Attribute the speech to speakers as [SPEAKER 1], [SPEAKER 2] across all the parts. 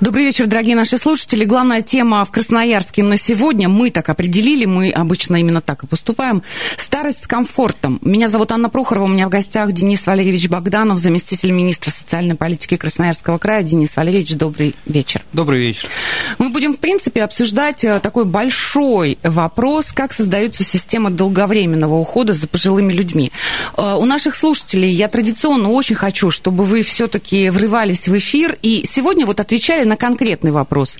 [SPEAKER 1] Добрый вечер, дорогие наши слушатели. Главная тема в Красноярске на сегодня. Мы так определили, мы обычно именно так и поступаем. Старость с комфортом. Меня зовут Анна Прохорова, у меня в гостях Денис Валерьевич Богданов, заместитель министра социальной политики Красноярского края. Денис Валерьевич, добрый вечер.
[SPEAKER 2] Добрый вечер.
[SPEAKER 1] Мы будем, в принципе, обсуждать э, такой большой вопрос, как создается система долговременного ухода за пожилыми людьми. Э, у наших слушателей я традиционно очень хочу, чтобы вы все-таки врывались в эфир, и сегодня вот отвечали на конкретный вопрос.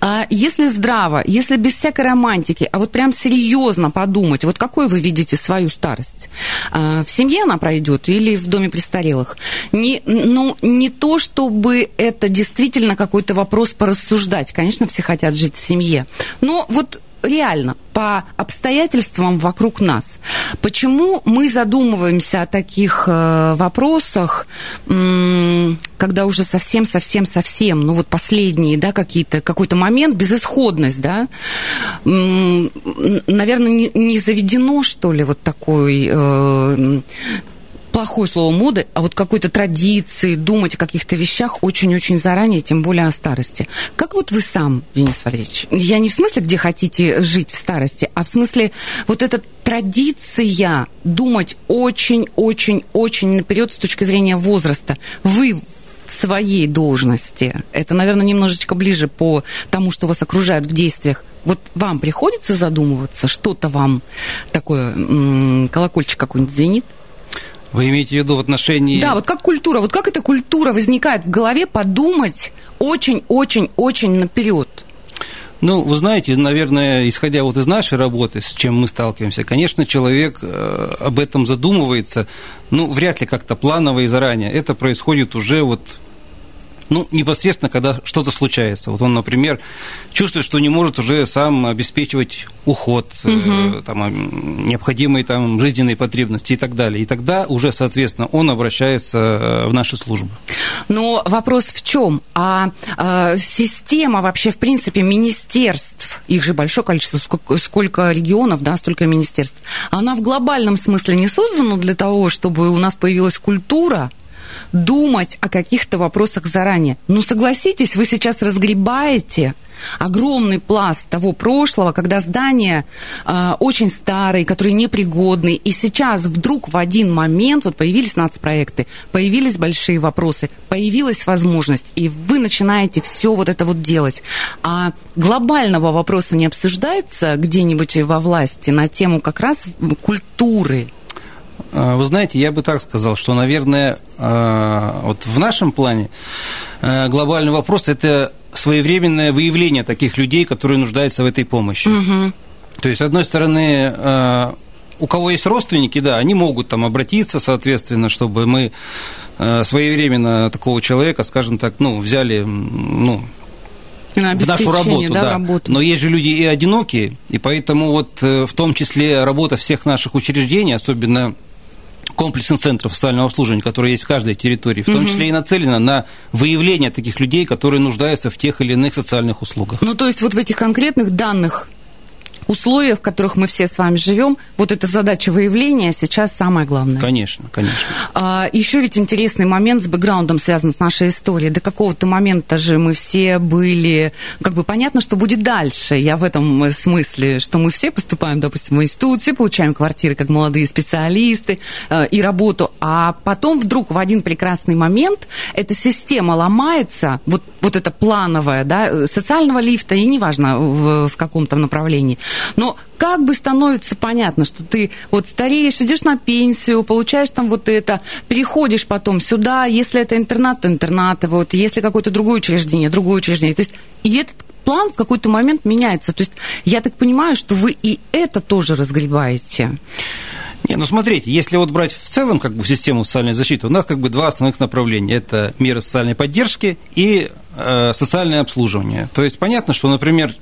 [SPEAKER 1] А если здраво, если без всякой романтики, а вот прям серьезно подумать, вот какой вы видите свою старость? А, в семье она пройдет или в доме престарелых? Не, ну, не то, чтобы это действительно какой-то вопрос порассуждать. Конечно, все хотят жить в семье. Но вот реально по обстоятельствам вокруг нас. Почему мы задумываемся о таких э, вопросах, м- когда уже совсем-совсем-совсем, ну вот последние, да, какие-то, какой-то момент, безысходность, да, м- наверное, не, не заведено, что ли, вот такой э, плохое слово моды, а вот какой-то традиции, думать о каких-то вещах очень-очень заранее, тем более о старости. Как вот вы сам, Денис Валерьевич, я не в смысле, где хотите жить в старости, а в смысле вот эта традиция думать очень-очень-очень наперед с точки зрения возраста. Вы в своей должности, это, наверное, немножечко ближе по тому, что вас окружают в действиях, вот вам приходится задумываться, что-то вам такое, колокольчик какой-нибудь звенит?
[SPEAKER 2] Вы имеете в виду в отношении...
[SPEAKER 1] Да, вот как культура, вот как эта культура возникает в голове подумать очень-очень-очень наперед?
[SPEAKER 2] Ну, вы знаете, наверное, исходя вот из нашей работы, с чем мы сталкиваемся, конечно, человек э, об этом задумывается, ну, вряд ли как-то планово и заранее. Это происходит уже вот ну, непосредственно, когда что-то случается. Вот он, например, чувствует, что не может уже сам обеспечивать уход, угу. там, необходимые там жизненные потребности и так далее. И тогда уже, соответственно, он обращается э, в наши службы.
[SPEAKER 1] Но вопрос в чем? А, а система вообще, в принципе, министерств, их же большое количество, сколько, сколько регионов, да, столько министерств, она в глобальном смысле не создана для того, чтобы у нас появилась культура думать о каких-то вопросах заранее. Ну, согласитесь, вы сейчас разгребаете огромный пласт того прошлого, когда здания э, очень старые, которые непригодны, и сейчас вдруг в один момент вот появились нацпроекты, появились большие вопросы, появилась возможность, и вы начинаете все вот это вот делать. А глобального вопроса не обсуждается где-нибудь во власти на тему как раз культуры
[SPEAKER 2] вы знаете, я бы так сказал, что, наверное, а, вот в нашем плане а, глобальный вопрос – это своевременное выявление таких людей, которые нуждаются в этой помощи. Угу. То есть, с одной стороны, у кого есть родственники, да, они могут там обратиться, соответственно, чтобы мы своевременно такого человека, скажем так, ну, взяли, ну, в нашу работу, да, да. Работу. Но есть же люди и одинокие, и поэтому вот э, в том числе работа всех наших учреждений, особенно комплексных центров социального обслуживания, которые есть в каждой территории, в том угу. числе и нацелена на выявление таких людей, которые нуждаются в тех или иных социальных услугах.
[SPEAKER 1] Ну, то есть вот в этих конкретных данных условиях, в которых мы все с вами живем, вот эта задача выявления сейчас самое главное.
[SPEAKER 2] Конечно, конечно.
[SPEAKER 1] А, еще ведь интересный момент с бэкграундом связан с нашей историей. До какого-то момента же мы все были, как бы понятно, что будет дальше. Я в этом смысле, что мы все поступаем, допустим, в институт, все получаем квартиры как молодые специалисты э, и работу, а потом вдруг в один прекрасный момент эта система ломается, вот, вот это плановое, да, социального лифта, и неважно в, в каком там направлении, но как бы становится понятно, что ты вот стареешь, идешь на пенсию, получаешь там вот это, переходишь потом сюда, если это интернат, то интернат, вот, если какое-то другое учреждение, другое учреждение. То есть и этот план в какой-то момент меняется. То есть я так понимаю, что вы и это тоже разгребаете.
[SPEAKER 2] Не, ну смотрите, если вот брать в целом как бы систему социальной защиты, у нас как бы два основных направления. Это меры социальной поддержки и э, социальное обслуживание. То есть понятно, что, например,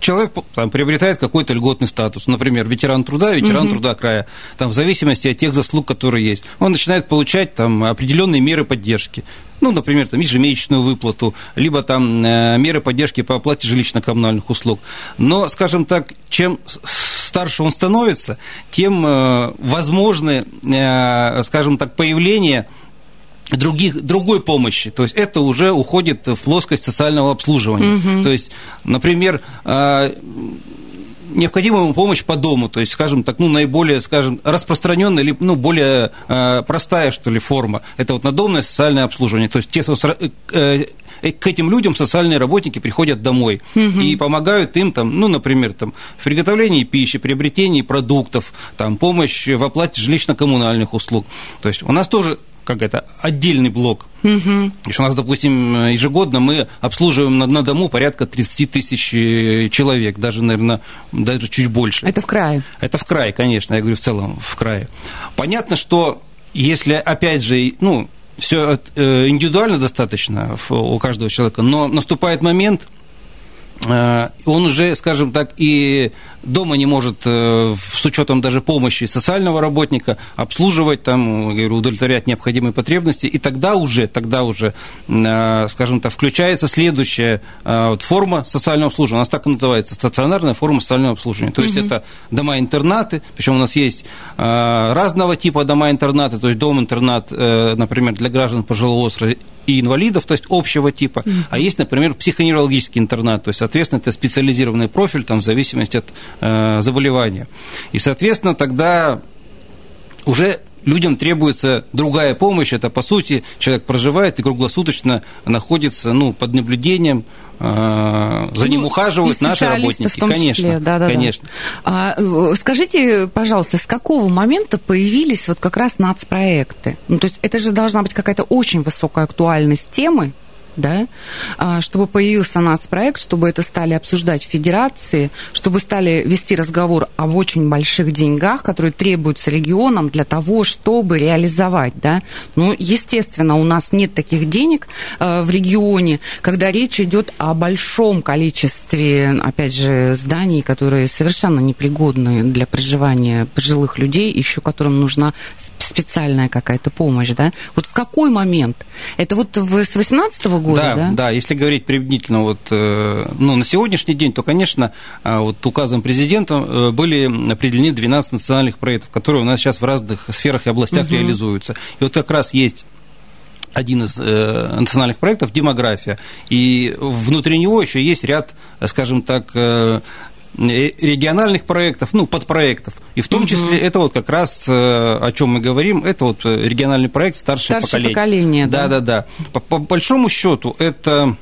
[SPEAKER 2] человек там, приобретает какой-то льготный статус, например, ветеран труда, ветеран угу. труда края, там, в зависимости от тех заслуг, которые есть, он начинает получать там, определенные меры поддержки ну, например, там, ежемесячную выплату, либо там э, меры поддержки по оплате жилищно-коммунальных услуг. Но, скажем так, чем старше он становится, тем э, возможны, э, скажем так, появление других, другой помощи. То есть это уже уходит в плоскость социального обслуживания. Угу. То есть, например, а, необходима ему помощь по дому, то есть, скажем так, ну, наиболее, скажем, распространенная или, ну, более э, простая, что ли, форма. Это вот надомное социальное обслуживание. То есть, те, э, э, к этим людям социальные работники приходят домой угу. и помогают им, там, ну, например, там, в приготовлении пищи, приобретении продуктов, там, помощь в оплате жилищно-коммунальных услуг. То есть, у нас тоже как это, отдельный блок. Угу. Если у нас, допустим, ежегодно мы обслуживаем на, на дому порядка 30 тысяч э, человек, даже, наверное, даже чуть больше.
[SPEAKER 1] Это в крае?
[SPEAKER 2] Это в крае, конечно, я говорю в целом в крае. Понятно, что если, опять же, ну, все э, индивидуально достаточно у каждого человека, но наступает момент, э, он уже, скажем так, и дома не может, э, с учетом даже помощи социального работника, обслуживать, там, удовлетворять необходимые потребности, и тогда уже, тогда уже, э, скажем так, включается следующая э, вот, форма социального обслуживания, у нас так и называется, стационарная форма социального обслуживания, то есть угу. это дома-интернаты, причем у нас есть разного типа дома-интернаты, то есть дом-интернат, например, для граждан пожилого возраста и инвалидов, то есть общего типа, mm а есть, например, психоневрологический интернат, то есть, соответственно, это специализированный профиль, там, в зависимости от заболевания. И, соответственно, тогда уже людям требуется другая помощь. Это, по сути, человек проживает и круглосуточно находится ну, под наблюдением, э, за ним ну, ухаживают наши работники. В том конечно, числе. Да, да, конечно.
[SPEAKER 1] Да. А, скажите, пожалуйста, с какого момента появились вот как раз нацпроекты? Ну, то есть это же должна быть какая-то очень высокая актуальность темы, да, а, чтобы появился нацпроект, чтобы это стали обсуждать в федерации, чтобы стали вести разговор об очень больших деньгах, которые требуются регионам для того, чтобы реализовать, да. Ну, естественно, у нас нет таких денег а, в регионе, когда речь идет о большом количестве, опять же, зданий, которые совершенно непригодны для проживания пожилых людей, еще которым нужна специальная какая-то помощь, да? Вот в какой момент? Это вот с 18 -го года, да?
[SPEAKER 2] Да, да, если говорить применительно вот, э, ну, на сегодняшний день, то, конечно, э, вот указом президента э, были определены 12 национальных проектов, которые у нас сейчас в разных сферах и областях угу. реализуются. И вот как раз есть один из э, национальных проектов демография. И внутри него еще есть ряд, скажем так, Э, региональных проектов, ну, подпроектов. И в том угу. числе это вот как раз, э, о чем мы говорим, это вот э, региональный проект «Старшее,
[SPEAKER 1] Старшее поколение». поколение
[SPEAKER 2] да, да, да. По, по большому счету это,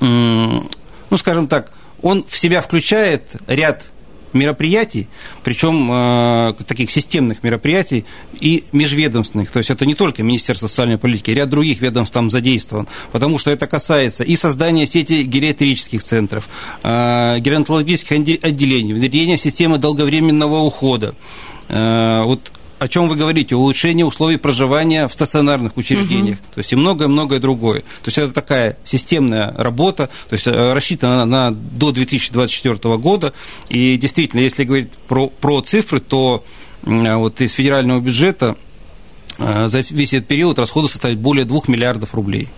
[SPEAKER 2] ну, скажем так, он в себя включает ряд мероприятий, причем э, таких системных мероприятий и межведомственных. То есть это не только Министерство социальной политики, ряд других ведомств там задействован, потому что это касается и создания сети гериатрических центров, э, геронтологических отделений, внедрения системы долговременного ухода. Э, вот о чем вы говорите, улучшение условий проживания в стационарных учреждениях, угу. то есть и многое-многое другое. То есть это такая системная работа, то есть э, рассчитана на, до 2024 года, и действительно, если говорить про, про цифры, то вот из федерального бюджета э, за весь этот период расходы составят более 2 миллиардов рублей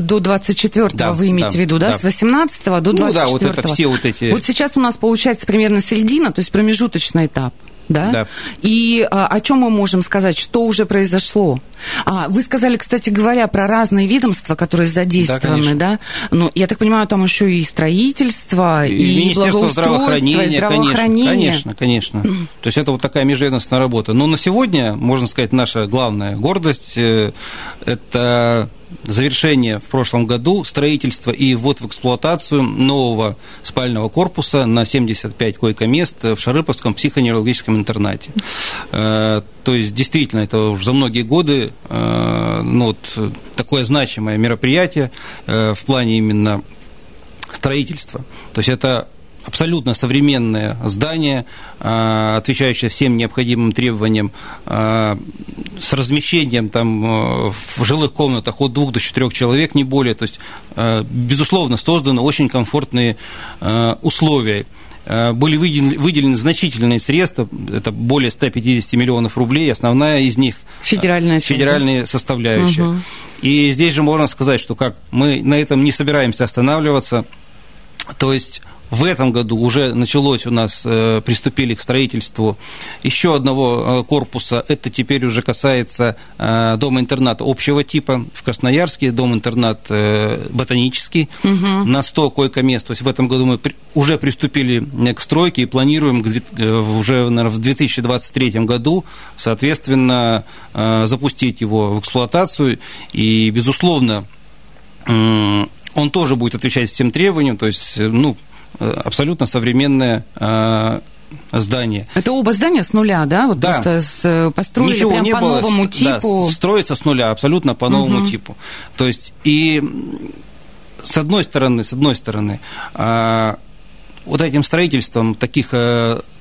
[SPEAKER 1] до 24-го да, вы имеете да, в виду, да? да? С 18 до 24 Ну
[SPEAKER 2] да, вот это все вот эти...
[SPEAKER 1] Вот сейчас у нас получается примерно середина, то есть промежуточный этап да? да. И а, о чем мы можем сказать, что уже произошло? А, вы сказали, кстати говоря, про разные ведомства, которые задействованы, да? да? Ну, я так понимаю, там еще и строительство, и,
[SPEAKER 2] и Министерство здравоохранения, и здравоохранение. Конечно, конечно, конечно. То есть это вот такая межведомственная работа. Но на сегодня, можно сказать, наша главная гордость э, – это завершение в прошлом году строительства и ввод в эксплуатацию нового спального корпуса на 75 койко-мест в Шарыповском психоневрологическом интернате. Э, то есть, действительно, это уже за многие годы э, ну, вот, такое значимое мероприятие э, в плане именно строительства. То есть, это абсолютно современное здание, отвечающее всем необходимым требованиям, с размещением там в жилых комнатах от двух до четырех человек, не более. То есть, безусловно, созданы очень комфортные условия. Э, были выделены, выделены значительные средства, это более 150 миллионов рублей, основная из них
[SPEAKER 1] федеральная,
[SPEAKER 2] федеральная составляющая. Угу. И здесь же можно сказать, что как мы на этом не собираемся останавливаться, то есть в этом году уже началось у нас, э, приступили к строительству еще одного э, корпуса. Это теперь уже касается э, дома-интерната общего типа. В Красноярске дом-интернат ботанический угу. на 100 койко-мест. То есть в этом году мы уже приступили к стройке и планируем уже наверное, в 2023 году, соответственно, запустить его в эксплуатацию. И, безусловно, он тоже будет отвечать всем требованиям, то есть, ну, абсолютно современное а, здание.
[SPEAKER 1] Это оба здания с нуля, да? Вот
[SPEAKER 2] да.
[SPEAKER 1] просто с, построили
[SPEAKER 2] Ничего
[SPEAKER 1] прям
[SPEAKER 2] не
[SPEAKER 1] по
[SPEAKER 2] было.
[SPEAKER 1] новому типу.
[SPEAKER 2] Да, строится с нуля, абсолютно по новому угу. типу. То есть и с одной стороны, с одной стороны, а, вот этим строительством таких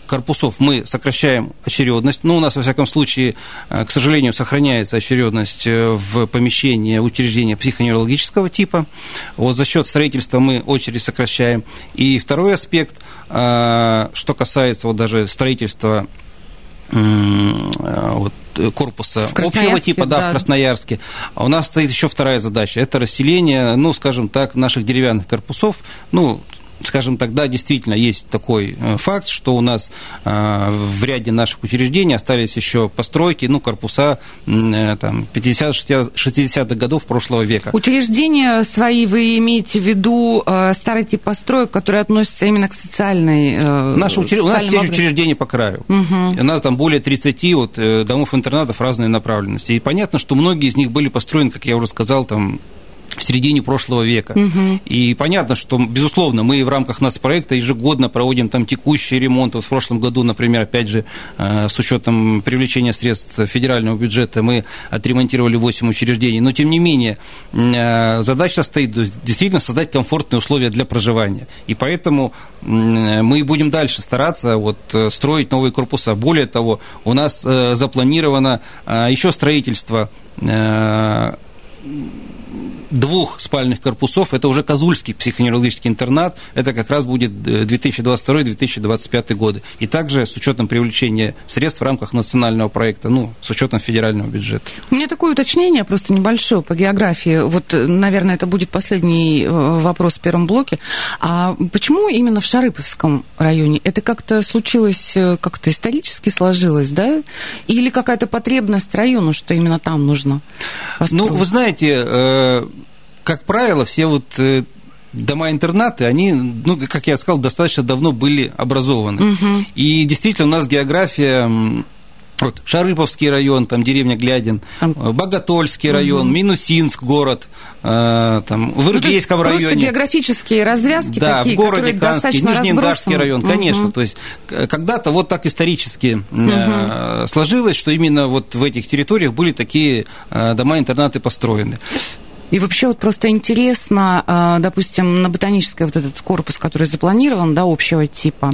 [SPEAKER 2] корпусов мы сокращаем очередность. Ну, у нас, во всяком случае, э, к сожалению, сохраняется очередность э, в помещении учреждения психоневрологического типа. Вот за счет строительства мы очередь сокращаем. И второй аспект, э, что касается вот даже строительства вот, корпуса общего типа, да, да, в Красноярске. А у нас стоит еще вторая задача. Это расселение, ну, скажем так, наших деревянных корпусов. Ну, скажем так, да, действительно есть такой э, факт, что у нас э, в ряде наших учреждений остались еще постройки, ну, корпуса э, там, 50-60-х годов прошлого века.
[SPEAKER 1] Учреждения свои вы имеете в виду старый тип построек, которые относятся именно к социальной...
[SPEAKER 2] Наши учр... У нас есть учреждения по краю. Угу. У нас там более 30 вот, домов-интернатов разной направленности. И понятно, что многие из них были построены, как я уже сказал, там в середине прошлого века. Угу. И понятно, что, безусловно, мы в рамках нас проекта ежегодно проводим там текущий ремонт. Вот в прошлом году, например, опять же, э, с учетом привлечения средств федерального бюджета, мы отремонтировали 8 учреждений. Но, тем не менее, э, задача стоит действительно создать комфортные условия для проживания. И поэтому мы будем дальше стараться вот, э, строить новые корпуса. Более того, у нас запланировано еще строительство двух спальных корпусов, это уже Козульский психоневрологический интернат, это как раз будет 2022-2025 э, годы. И также с учетом привлечения средств в рамках национального проекта, ну, с учетом федерального бюджета.
[SPEAKER 1] У меня такое уточнение, просто небольшое по географии. Вот, э, наверное, это будет последний э, вопрос в первом блоке. А почему именно в Шарыповском районе? Это как-то случилось, как-то исторически сложилось, да? Или какая-то потребность району, что именно там нужно
[SPEAKER 2] построить? Ну, вы знаете, как правило, все вот э, дома-интернаты, они, ну, как я сказал, достаточно давно были образованы. Угу. И действительно у нас география вот, Шарыповский район, там деревня Глядин, там... Э, Боготольский район, угу. Минусинск город, э, там, в Иргейском ну, районе. Просто
[SPEAKER 1] географические развязки
[SPEAKER 2] да,
[SPEAKER 1] такие,
[SPEAKER 2] в городе Канске, Нижнеиндашский район, угу. конечно. То есть когда-то вот так исторически угу. сложилось, что именно вот в этих территориях были такие дома-интернаты построены.
[SPEAKER 1] И вообще вот просто интересно, а, допустим, на ботанической вот этот корпус, который запланирован, да, общего типа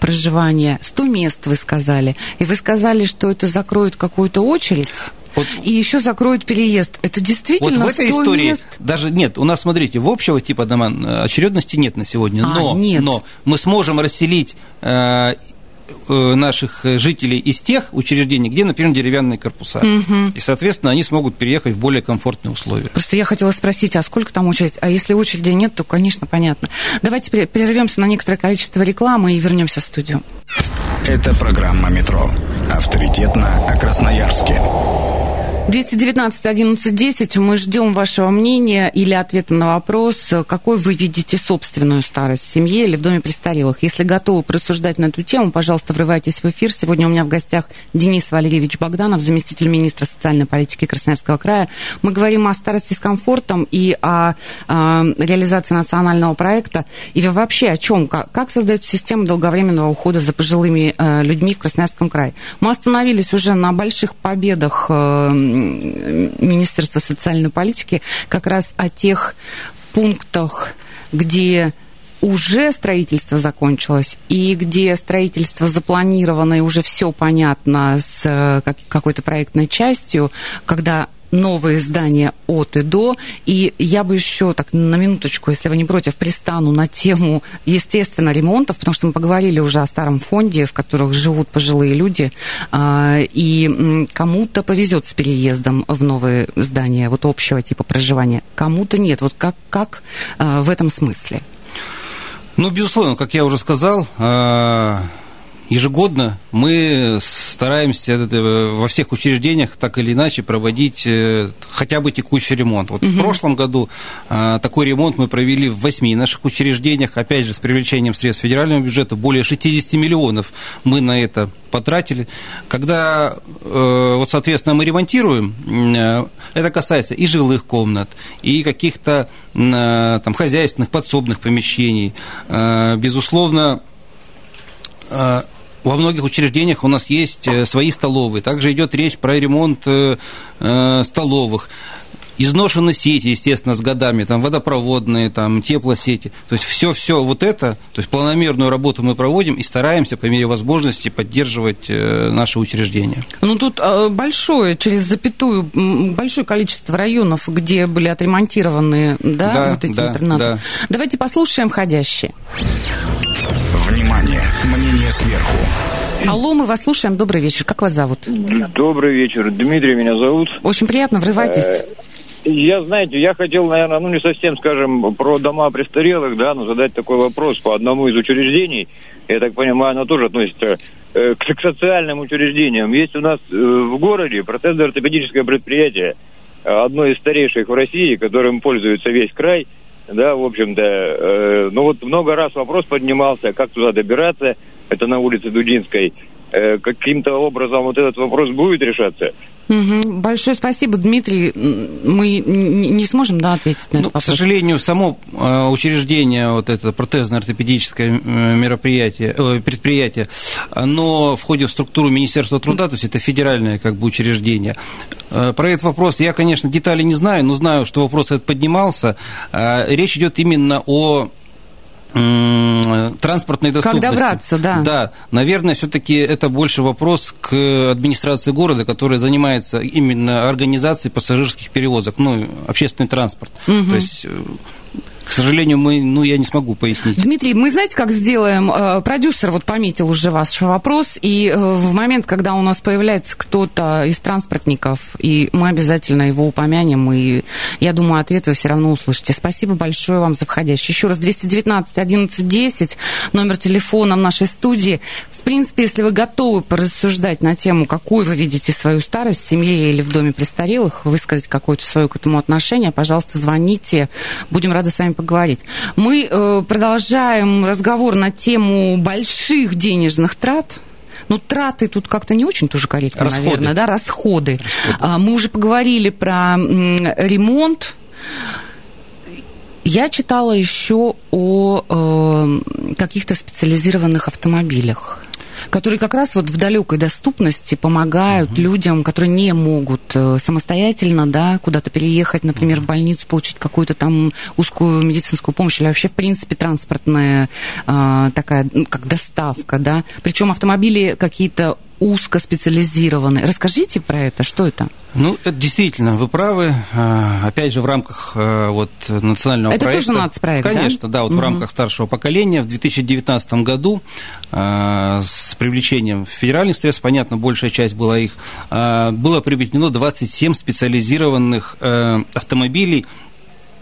[SPEAKER 1] проживания, 100 мест вы сказали, и вы сказали, что это закроет какую-то очередь, вот. И еще закроют переезд. Это действительно
[SPEAKER 2] Вот в этой истории мест? даже нет. У нас, смотрите, в общего типа дома э, очередности нет на сегодня. А, но, нет. но мы сможем расселить э, Э, наших жителей из тех учреждений, где, например, деревянные корпуса. Угу. И, соответственно, они смогут переехать в более комфортные условия.
[SPEAKER 1] Просто я хотела спросить, а сколько там очередь? А если очереди нет, то, конечно, понятно. Давайте прервемся на некоторое количество рекламы и вернемся в студию.
[SPEAKER 3] Это программа «Метро». Авторитетно о Красноярске.
[SPEAKER 1] 219 11 10. Мы ждем вашего мнения или ответа на вопрос, какой вы видите собственную старость в семье или в доме престарелых. Если готовы просуждать на эту тему, пожалуйста, врывайтесь в эфир. Сегодня у меня в гостях Денис Валерьевич Богданов, заместитель министра социальной политики Красноярского края. Мы говорим о старости с комфортом и о, о реализации национального проекта. И вообще о чем? Как, как создается система долговременного ухода за пожилыми э, людьми в Красноярском крае? Мы остановились уже на больших победах э, Министерства социальной политики как раз о тех пунктах, где уже строительство закончилось, и где строительство запланировано, и уже все понятно с э, какой-то проектной частью, когда новые здания от и до. И я бы еще так на минуточку, если вы не против, пристану на тему, естественно, ремонтов, потому что мы поговорили уже о старом фонде, в которых живут пожилые люди, а, и кому-то повезет с переездом в новые здания, вот общего типа проживания, кому-то нет. Вот как, как а, в этом смысле?
[SPEAKER 2] Ну, безусловно, как я уже сказал, а, ежегодно мы стараемся э, во всех учреждениях так или иначе проводить э, хотя бы текущий ремонт. Вот угу. в прошлом году а, такой ремонт мы провели в восьми наших учреждениях, опять же, с привлечением средств федерального бюджета, более 60 миллионов мы на это потратили. Когда, э, вот, соответственно, мы ремонтируем, это касается и жилых комнат, и каких-то там хозяйственных, подсобных помещений. Безусловно, во многих учреждениях у нас есть э, свои столовые. Также идет речь про ремонт э, э, столовых. Изношены сети, естественно, с годами, там водопроводные, там теплосети. То есть все-все вот это, то есть планомерную работу мы проводим и стараемся по мере возможности поддерживать наши учреждения.
[SPEAKER 1] Ну тут большое, через запятую, большое количество районов, где были отремонтированы, да, да вот эти да, интернаты. Да. Давайте послушаем входящие.
[SPEAKER 3] Внимание! Мнение сверху.
[SPEAKER 1] Алло, мы вас слушаем. Добрый вечер. Как вас зовут?
[SPEAKER 4] Добрый вечер. Дмитрий меня зовут.
[SPEAKER 1] Очень приятно. Врывайтесь. Э,
[SPEAKER 4] я, знаете, я хотел, наверное, ну не совсем, скажем, про дома престарелых, да, но задать такой вопрос по одному из учреждений. Я так понимаю, оно тоже относится э, к, к социальным учреждениям. Есть у нас э, в городе протезно-ортопедическое предприятие, одно из старейших в России, которым пользуется весь край – да, в общем-то, э, ну вот много раз вопрос поднимался, как туда добираться, это на улице Дудинской, каким-то образом вот этот вопрос будет решаться.
[SPEAKER 1] Угу. Большое спасибо, Дмитрий. Мы не сможем да, ответить на ну, этот вопрос.
[SPEAKER 2] К сожалению, само э, учреждение, вот это протезно-ортопедическое мероприятие, э, предприятие, оно входит в структуру Министерства труда, то есть это федеральное как бы учреждение. Э, про этот вопрос я, конечно, детали не знаю, но знаю, что вопрос этот поднимался. Речь идет именно о транспортной доступности.
[SPEAKER 1] Как добраться, да.
[SPEAKER 2] Да, наверное, все-таки это больше вопрос к администрации города, которая занимается именно организацией пассажирских перевозок, ну, общественный транспорт. Угу. То есть э, к сожалению, мы, ну, я не смогу пояснить.
[SPEAKER 1] Дмитрий, мы знаете, как сделаем? Э, продюсер вот пометил уже ваш вопрос, и э, в момент, когда у нас появляется кто-то из транспортников, и мы обязательно его упомянем, и я думаю, ответ вы все равно услышите. Спасибо большое вам за входящий. Еще раз, 219 11 10, номер телефона в нашей студии. В принципе, если вы готовы порассуждать на тему, какую вы видите свою старость в семье или в доме престарелых, высказать какое-то свое к этому отношение, пожалуйста, звоните. Будем рады с вами поговорить. Мы э, продолжаем разговор на тему больших денежных трат. Ну, траты тут как-то не очень тоже корректно, расходы. наверное, да, расходы. расходы. А, мы уже поговорили про ремонт. Я читала еще о э, каких-то специализированных автомобилях которые как раз вот в далекой доступности помогают угу. людям, которые не могут э, самостоятельно, да, куда-то переехать, например, в больницу, получить какую-то там узкую медицинскую помощь или вообще, в принципе, транспортная э, такая, ну, как доставка, да. Причем автомобили какие-то узкоспециализированные. Расскажите про это, что это?
[SPEAKER 2] Ну, это действительно, вы правы. А, опять же, в рамках а, вот, национального
[SPEAKER 1] это
[SPEAKER 2] проекта...
[SPEAKER 1] Это тоже нацпроект,
[SPEAKER 2] Конечно, да, да вот угу. в рамках старшего поколения в 2019 году а, с привлечением федеральных средств, понятно, большая часть была их, было приобретено 27 специализированных автомобилей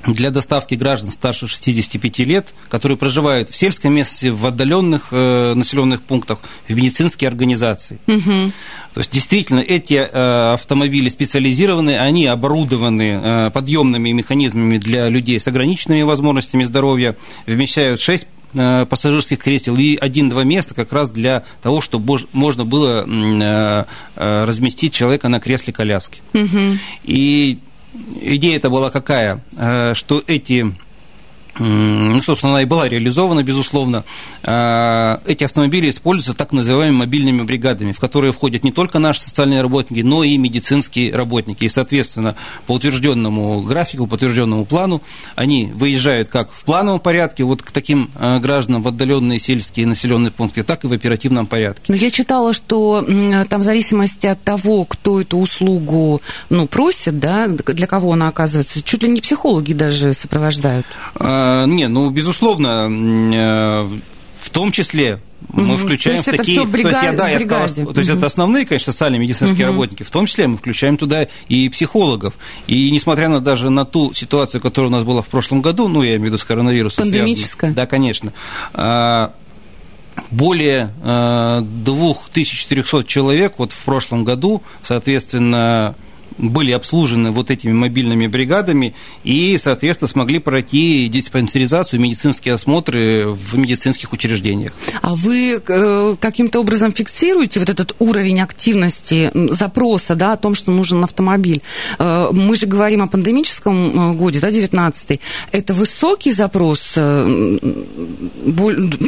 [SPEAKER 2] для доставки граждан старше 65 лет, которые проживают в сельском месте, в отдаленных э, населенных пунктах, в медицинские организации. Угу. То есть действительно эти э, автомобили специализированные, они оборудованы э, подъемными механизмами для людей с ограниченными возможностями здоровья, вмещают 6 э, пассажирских кресел и один-два места как раз для того, чтобы можно было э, э, разместить человека на кресле коляски. Угу. И идея это была какая, э, что эти ну, собственно, она и была реализована, безусловно. А, эти автомобили используются так называемыми мобильными бригадами, в которые входят не только наши социальные работники, но и медицинские работники. И, соответственно, по утвержденному графику, по утвержденному плану, они выезжают как в плановом порядке, вот к таким а, гражданам в отдаленные сельские населенные пункты, так и в оперативном порядке.
[SPEAKER 1] Но я читала, что там в зависимости от того, кто эту услугу ну, просит, да, для кого она оказывается, чуть ли не психологи даже сопровождают.
[SPEAKER 2] А, не, ну, безусловно, э, в том числе мы угу. включаем
[SPEAKER 1] то
[SPEAKER 2] есть в такие...
[SPEAKER 1] Это бригад... то есть, я, да, я сказал,
[SPEAKER 2] то есть угу. это основные, конечно, социальные медицинские угу. работники, в том числе мы включаем туда и психологов. И несмотря на даже на ту ситуацию, которая у нас была в прошлом году, ну, я имею в виду с коронавирусом
[SPEAKER 1] Пандемическая?
[SPEAKER 2] Связанной, да, конечно. А, более 2400 человек вот в прошлом году, соответственно, были обслужены вот этими мобильными бригадами и, соответственно, смогли пройти диспансеризацию, медицинские осмотры в медицинских учреждениях.
[SPEAKER 1] А вы э, каким-то образом фиксируете вот этот уровень активности запроса да, о том, что нужен автомобиль? Э, мы же говорим о пандемическом э, годе, да, 19 Это высокий запрос,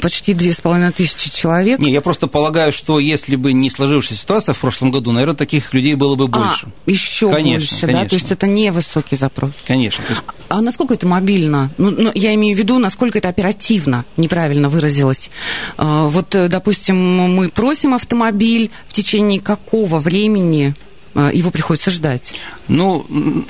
[SPEAKER 1] почти две с половиной тысячи человек?
[SPEAKER 2] Не, я просто полагаю, что если бы не сложившаяся ситуация в прошлом году, наверное, таких людей было бы а, больше.
[SPEAKER 1] А, еще еще конечно, больше, конечно. да? То есть это не высокий запрос.
[SPEAKER 2] Конечно.
[SPEAKER 1] Есть... А насколько это мобильно? Ну, ну, я имею в виду, насколько это оперативно, неправильно выразилась. А, вот, э, допустим, мы просим автомобиль, в течение какого времени его приходится ждать.
[SPEAKER 2] Ну,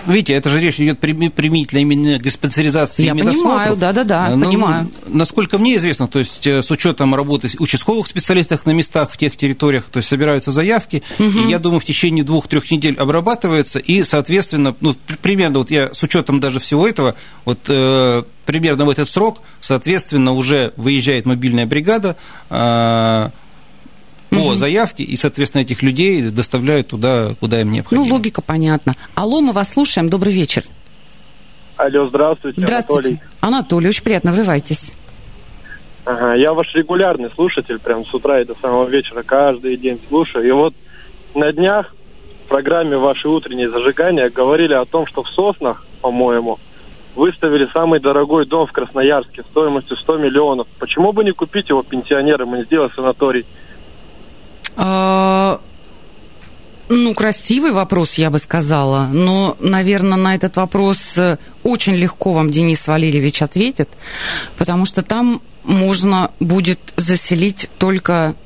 [SPEAKER 2] видите, это же речь идет применительно именно диспансеризации
[SPEAKER 1] Я
[SPEAKER 2] и
[SPEAKER 1] понимаю, да-да-да, ну, понимаю.
[SPEAKER 2] Насколько мне известно, то есть э, с учетом работы участковых специалистов на местах в тех территориях, то есть собираются заявки, угу. и я думаю, в течение двух-трех недель обрабатывается, и, соответственно, ну, примерно вот я с учетом даже всего этого, вот э, примерно в этот срок, соответственно, уже выезжает мобильная бригада, э, по угу. заявке, и, соответственно, этих людей доставляют туда, куда им необходимо.
[SPEAKER 1] Ну, логика понятна. Алло, мы вас слушаем. Добрый вечер.
[SPEAKER 5] Алло, здравствуйте,
[SPEAKER 1] Здравствуйте.
[SPEAKER 5] Анатолий.
[SPEAKER 1] Анатолий, очень приятно, врывайтесь.
[SPEAKER 5] Ага, я ваш регулярный слушатель, прям с утра и до самого вечера, каждый день слушаю. И вот на днях в программе «Ваши утренние зажигания» говорили о том, что в Соснах, по-моему, выставили самый дорогой дом в Красноярске стоимостью 100 миллионов. Почему бы не купить его пенсионерам и не сделать санаторий?
[SPEAKER 1] А, ну, красивый вопрос, я бы сказала. Но, наверное, на этот вопрос э, очень легко вам Денис Валерьевич ответит, потому что там можно будет заселить только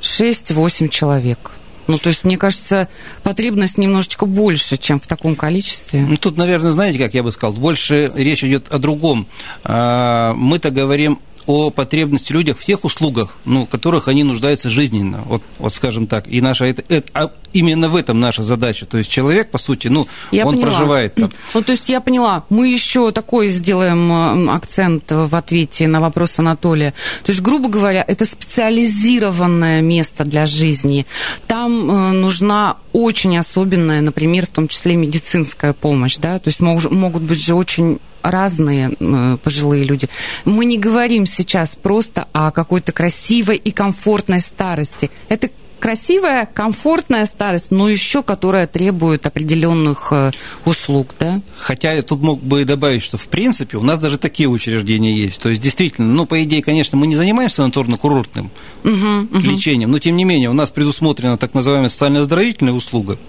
[SPEAKER 1] 6-8 человек. Ну, то есть, мне кажется, потребность немножечко больше, чем в таком количестве.
[SPEAKER 2] Ну, тут, наверное, знаете, как я бы сказал, больше речь идет о другом. А, мы-то говорим о потребности людях в тех услугах, ну, в которых они нуждаются жизненно, вот, вот скажем так. И наша, это, это, а именно в этом наша задача. То есть человек, по сути, ну, я он поняла. проживает там.
[SPEAKER 1] Ну, то есть я поняла. Мы еще такой сделаем акцент в ответе на вопрос Анатолия. То есть, грубо говоря, это специализированное место для жизни. Там э, нужна очень особенная, например, в том числе медицинская помощь, да, то есть мог, могут быть же очень разные э, пожилые люди. Мы не говорим сейчас просто о какой-то красивой и комфортной старости. Это красивая, комфортная старость, но еще которая требует определенных э, услуг, да?
[SPEAKER 2] Хотя я тут мог бы добавить, что в принципе у нас даже такие учреждения есть. То есть действительно, ну, по идее, конечно, мы не занимаемся санаторно-курортным угу, угу. лечением, но тем не менее у нас предусмотрена так называемая социально-оздоровительная услуга –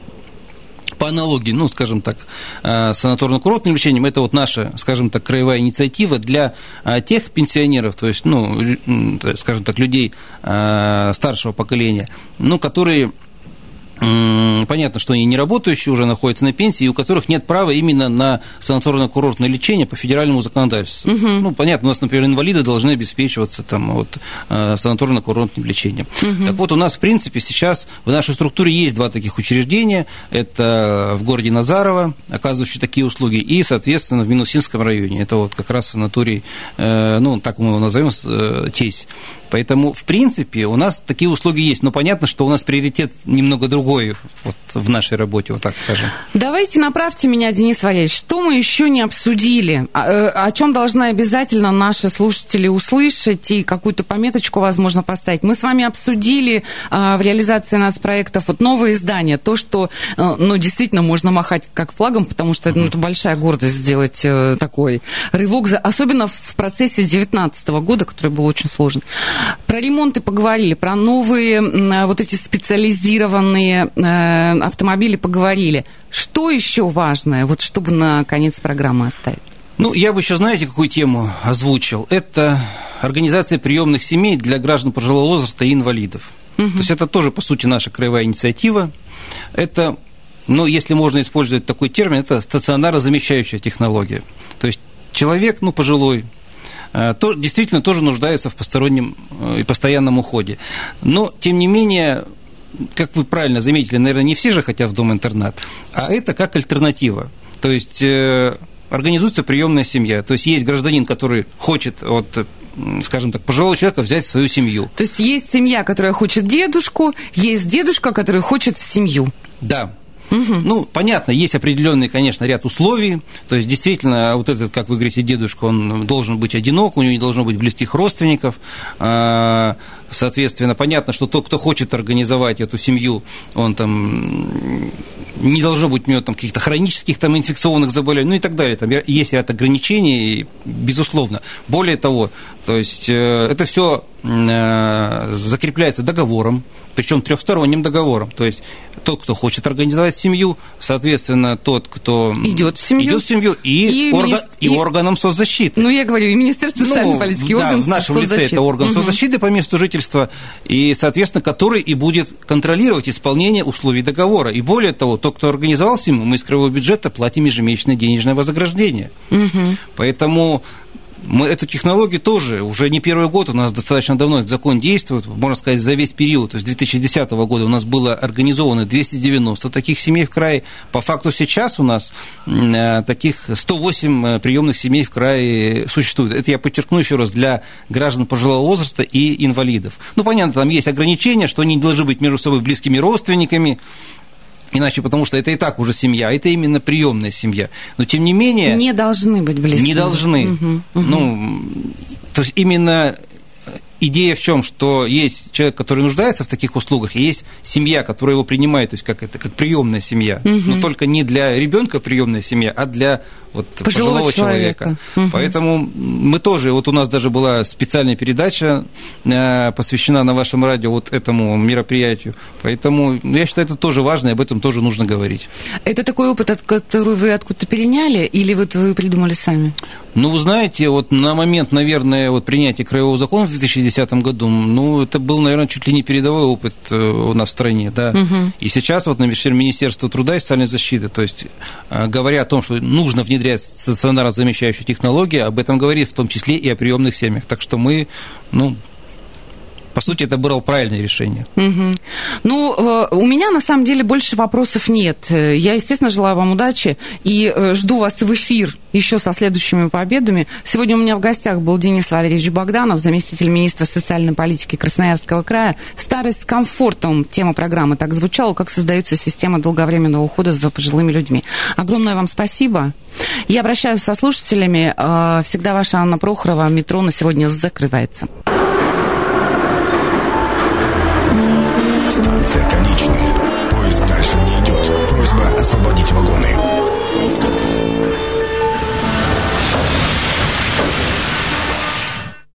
[SPEAKER 2] по аналогии, ну, скажем так, э, санаторно-курортным лечением, это вот наша, скажем так, краевая инициатива для э, тех пенсионеров, то есть, ну, скажем так, людей э, старшего поколения, ну, которые понятно, что они не работающие, уже находятся на пенсии, и у которых нет права именно на санаторно-курортное лечение по федеральному законодательству. Угу. Ну, понятно, у нас, например, инвалиды должны обеспечиваться там, вот, э, санаторно-курортным лечением. Угу. Так вот, у нас, в принципе, сейчас в нашей структуре есть два таких учреждения. Это в городе Назарово, оказывающие такие услуги, и, соответственно, в Минусинском районе. Это вот как раз санаторий, э, ну, так мы его назовем, э, Тесь. Поэтому, в принципе, у нас такие услуги есть. Но понятно, что у нас приоритет немного другой другой вот, в нашей работе, вот так скажем.
[SPEAKER 1] Давайте направьте меня, Денис Валерьевич, что мы еще не обсудили, о, э, о чем должны обязательно наши слушатели услышать и какую-то пометочку, возможно, поставить. Мы с вами обсудили а, в реализации нацпроектов вот новое издание, то, что, а, ну, действительно можно махать как флагом, потому что ну, это большая гордость сделать а, такой рывок, за, особенно в процессе 2019 года, который был очень сложный. Про ремонты поговорили, про новые а, вот эти специализированные а, автомобили поговорили. Что еще важное, вот чтобы на конец программы оставить?
[SPEAKER 2] Ну, я бы еще, знаете, какую тему озвучил? Это организация приемных семей для граждан пожилого возраста и инвалидов. Угу. То есть это тоже, по сути, наша краевая инициатива. Это, ну, если можно использовать такой термин, это стационарозамещающая технология. То есть человек, ну, пожилой, э, то, действительно тоже нуждается в постороннем э, и постоянном уходе. Но, тем не менее, как вы правильно заметили, наверное, не все же хотят в дом-интернат, а это как альтернатива. То есть э, организуется приемная семья. То есть есть гражданин, который хочет от скажем так, пожилого человека взять в свою семью.
[SPEAKER 1] То есть есть семья, которая хочет дедушку, есть дедушка, который хочет в семью.
[SPEAKER 2] Да, Угу. Ну, понятно, есть определенный, конечно, ряд условий. То есть, действительно, вот этот, как вы говорите, дедушка, он должен быть одинок, у него не должно быть близких родственников. А, соответственно, понятно, что тот, кто хочет организовать эту семью, он там не должно быть у него там каких-то хронических там инфекционных заболеваний, ну и так далее. Там есть ряд ограничений, безусловно. Более того, то есть э, это все закрепляется договором, причем трехсторонним договором. То есть тот, кто хочет организовать семью, соответственно, тот, кто
[SPEAKER 1] идет в семью,
[SPEAKER 2] идет в семью и, и, орган, министр... и органом соцзащиты.
[SPEAKER 1] Ну, я говорю, и Министерство ну, социальной политики,
[SPEAKER 2] да, орган в нашем соцзащиты. лице это орган угу. соцзащиты по месту жительства, и, соответственно, который и будет контролировать исполнение условий договора. И более того, тот, кто организовал семью, мы из краевого бюджета платим ежемесячное денежное вознаграждение. Угу. Поэтому мы эту технологию тоже уже не первый год, у нас достаточно давно этот закон действует, можно сказать, за весь период. То есть 2010 года у нас было организовано 290 таких семей в крае. По факту сейчас у нас э, таких 108 э, приемных семей в крае существует. Это я подчеркну еще раз для граждан пожилого возраста и инвалидов. Ну, понятно, там есть ограничения, что они должны быть между собой близкими родственниками, Иначе, потому что это и так уже семья, это именно приемная семья. Но тем не менее...
[SPEAKER 1] Не должны быть близкими.
[SPEAKER 2] Не должны. Угу, угу. Ну, то есть именно идея в чем, что есть человек, который нуждается в таких услугах, и есть семья, которая его принимает, то есть как это, как приемная семья, угу. но только не для ребенка приемная семья, а для вот, пожилого, пожилого человека. человека. Угу. Поэтому мы тоже, вот у нас даже была специальная передача, э, посвящена на вашем радио вот этому мероприятию. Поэтому ну, я считаю, это тоже важно, и об этом тоже нужно говорить.
[SPEAKER 1] Это такой опыт, который вы откуда-то переняли, или вот вы придумали сами?
[SPEAKER 2] Ну, вы знаете, вот на момент, наверное, вот принятия краевого закона в 2010 году, ну, это был, наверное, чуть ли не передовой опыт э, у нас в стране, да. Угу. И сейчас вот, например, Министерство труда и социальной защиты, то есть э, говоря о том, что нужно внедрять внедрять стационарно замещающую технологию, об этом говорит в том числе и о приемных семьях. Так что мы, ну, по сути, это было правильное решение.
[SPEAKER 1] Угу. Ну, э, у меня на самом деле больше вопросов нет. Я, естественно, желаю вам удачи и э, жду вас в эфир еще со следующими победами. Сегодня у меня в гостях был Денис Валерьевич Богданов, заместитель министра социальной политики Красноярского края. Старость с комфортом. Тема программы так звучала, как создается система долговременного ухода за пожилыми людьми. Огромное вам спасибо. Я обращаюсь со слушателями. Э, всегда ваша Анна Прохорова. Метро на сегодня закрывается.
[SPEAKER 3] Станция конечная.